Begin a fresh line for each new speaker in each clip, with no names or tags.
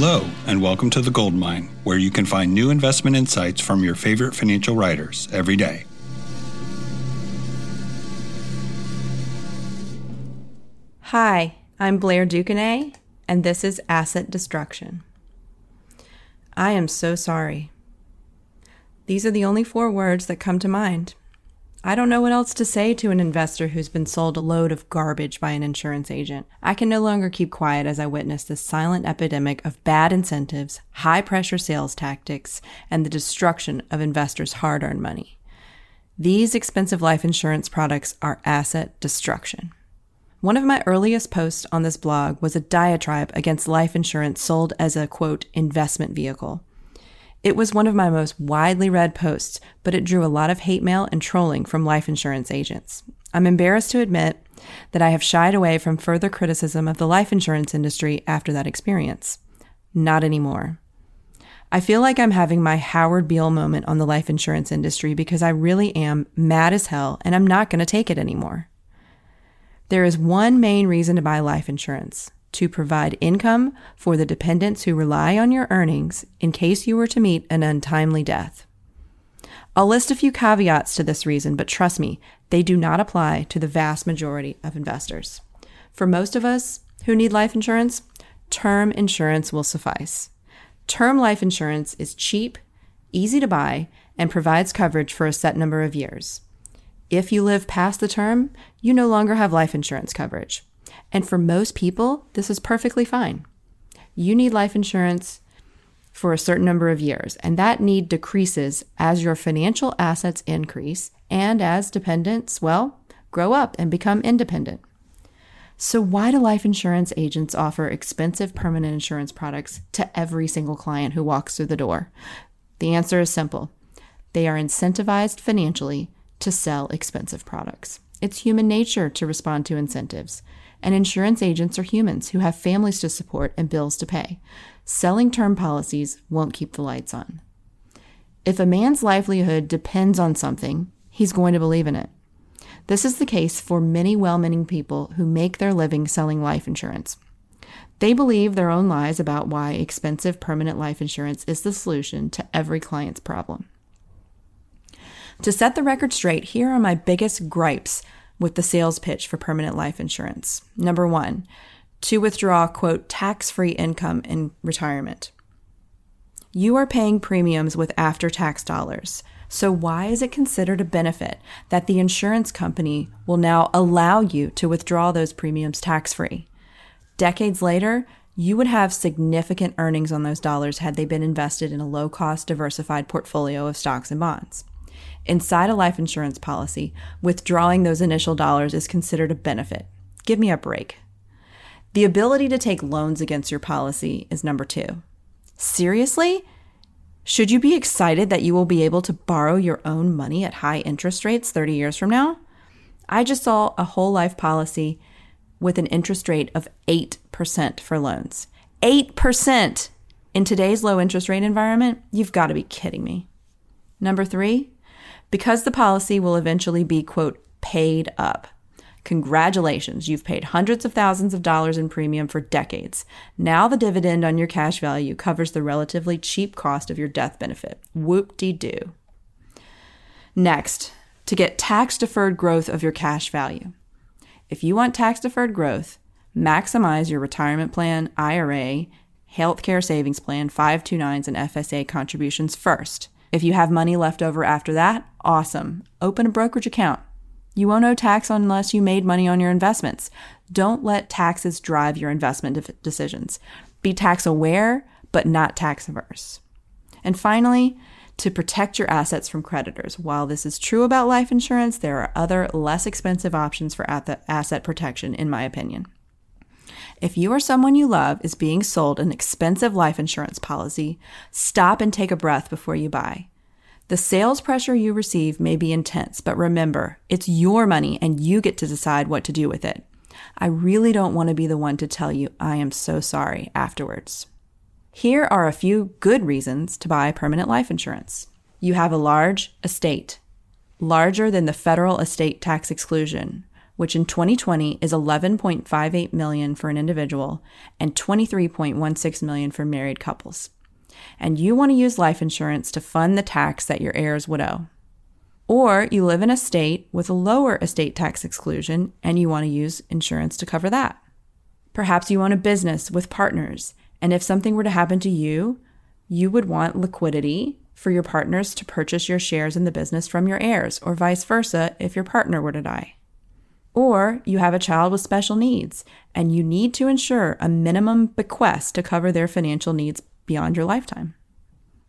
Hello, and welcome to The Gold Mine, where you can find new investment insights from your favorite financial writers every day.
Hi, I'm Blair duQuesnay, and this is Asset Destruction. I am so sorry. These are the only four words that come to mind. I don't know what else to say to an investor who's been sold a load of garbage by an insurance agent. I can no longer keep quiet as I witness this silent epidemic of bad incentives, high pressure sales tactics, and the destruction of investors' hard earned money. These expensive life insurance products are asset destruction. One of my earliest posts on this blog was a diatribe against life insurance sold as a quote, investment vehicle. It was one of my most widely read posts, but it drew a lot of hate mail and trolling from life insurance agents. I'm embarrassed to admit that I have shied away from further criticism of the life insurance industry after that experience. Not anymore. I feel like I'm having my Howard Beale moment on the life insurance industry because I really am mad as hell and I'm not going to take it anymore. There is one main reason to buy life insurance to provide income for the dependents who rely on your earnings in case you were to meet an untimely death. I'll list a few caveats to this reason, but trust me, they do not apply to the vast majority of investors. For most of us who need life insurance, term insurance will suffice. Term life insurance is cheap, easy to buy, and provides coverage for a set number of years. If you live past the term, you no longer have life insurance coverage. And for most people, this is perfectly fine. You need life insurance for a certain number of years, and that need decreases as your financial assets increase and as dependents, well, grow up and become independent. So, why do life insurance agents offer expensive permanent insurance products to every single client who walks through the door? The answer is simple they are incentivized financially to sell expensive products. It's human nature to respond to incentives and insurance agents are humans who have families to support and bills to pay. Selling term policies won't keep the lights on. If a man's livelihood depends on something, he's going to believe in it. This is the case for many well meaning people who make their living selling life insurance. They believe their own lies about why expensive permanent life insurance is the solution to every client's problem. To set the record straight, here are my biggest gripes with the sales pitch for permanent life insurance. Number one, to withdraw, quote, tax free income in retirement. You are paying premiums with after tax dollars. So, why is it considered a benefit that the insurance company will now allow you to withdraw those premiums tax free? Decades later, you would have significant earnings on those dollars had they been invested in a low cost, diversified portfolio of stocks and bonds. Inside a life insurance policy, withdrawing those initial dollars is considered a benefit. Give me a break. The ability to take loans against your policy is number two. Seriously? Should you be excited that you will be able to borrow your own money at high interest rates 30 years from now? I just saw a whole life policy with an interest rate of 8% for loans. 8% in today's low interest rate environment? You've got to be kidding me. Number three, because the policy will eventually be, quote, paid up. Congratulations, you've paid hundreds of thousands of dollars in premium for decades. Now the dividend on your cash value covers the relatively cheap cost of your death benefit. Whoop de doo. Next, to get tax deferred growth of your cash value. If you want tax deferred growth, maximize your retirement plan, IRA, healthcare savings plan, 529s, and FSA contributions first. If you have money left over after that, awesome. Open a brokerage account. You won't owe tax unless you made money on your investments. Don't let taxes drive your investment decisions. Be tax aware, but not tax averse. And finally, to protect your assets from creditors. While this is true about life insurance, there are other less expensive options for asset protection, in my opinion. If you or someone you love is being sold an expensive life insurance policy, stop and take a breath before you buy. The sales pressure you receive may be intense, but remember, it's your money and you get to decide what to do with it. I really don't want to be the one to tell you I am so sorry afterwards. Here are a few good reasons to buy permanent life insurance. You have a large estate, larger than the federal estate tax exclusion, which in 2020 is 11.58 million for an individual and 23.16 million for married couples. And you want to use life insurance to fund the tax that your heirs would owe. Or you live in a state with a lower estate tax exclusion and you want to use insurance to cover that. Perhaps you own a business with partners, and if something were to happen to you, you would want liquidity for your partners to purchase your shares in the business from your heirs, or vice versa if your partner were to die. Or you have a child with special needs and you need to ensure a minimum bequest to cover their financial needs beyond your lifetime.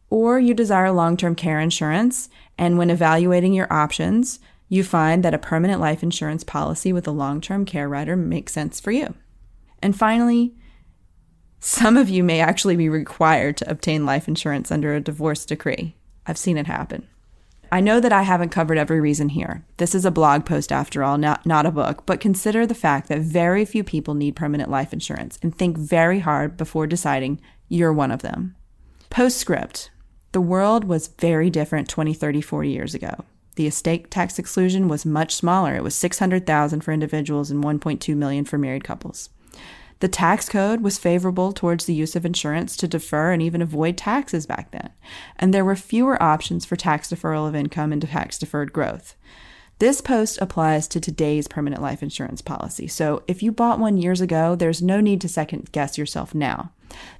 Or you desire long term care insurance, and when evaluating your options, you find that a permanent life insurance policy with a long term care rider makes sense for you. And finally, some of you may actually be required to obtain life insurance under a divorce decree. I've seen it happen. I know that I haven't covered every reason here. This is a blog post after all, not, not a book, but consider the fact that very few people need permanent life insurance and think very hard before deciding you're one of them. Postscript The world was very different 20, 30, 40 years ago. The estate tax exclusion was much smaller. It was 600,000 for individuals and 1.2 million for married couples. The tax code was favorable towards the use of insurance to defer and even avoid taxes back then, and there were fewer options for tax deferral of income and tax deferred growth. This post applies to today's permanent life insurance policy. So if you bought one years ago, there's no need to second guess yourself now.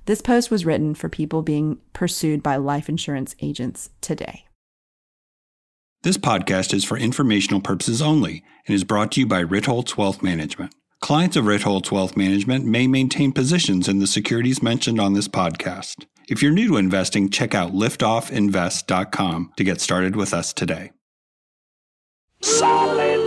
This post was written for people being pursued by life insurance agents today.
This podcast is for informational purposes only and is brought to you by Ritholtz Wealth Management. Clients of Ritholtz Wealth Management may maintain positions in the securities mentioned on this podcast. If you're new to investing, check out liftoffinvest.com to get started with us today.
Solid.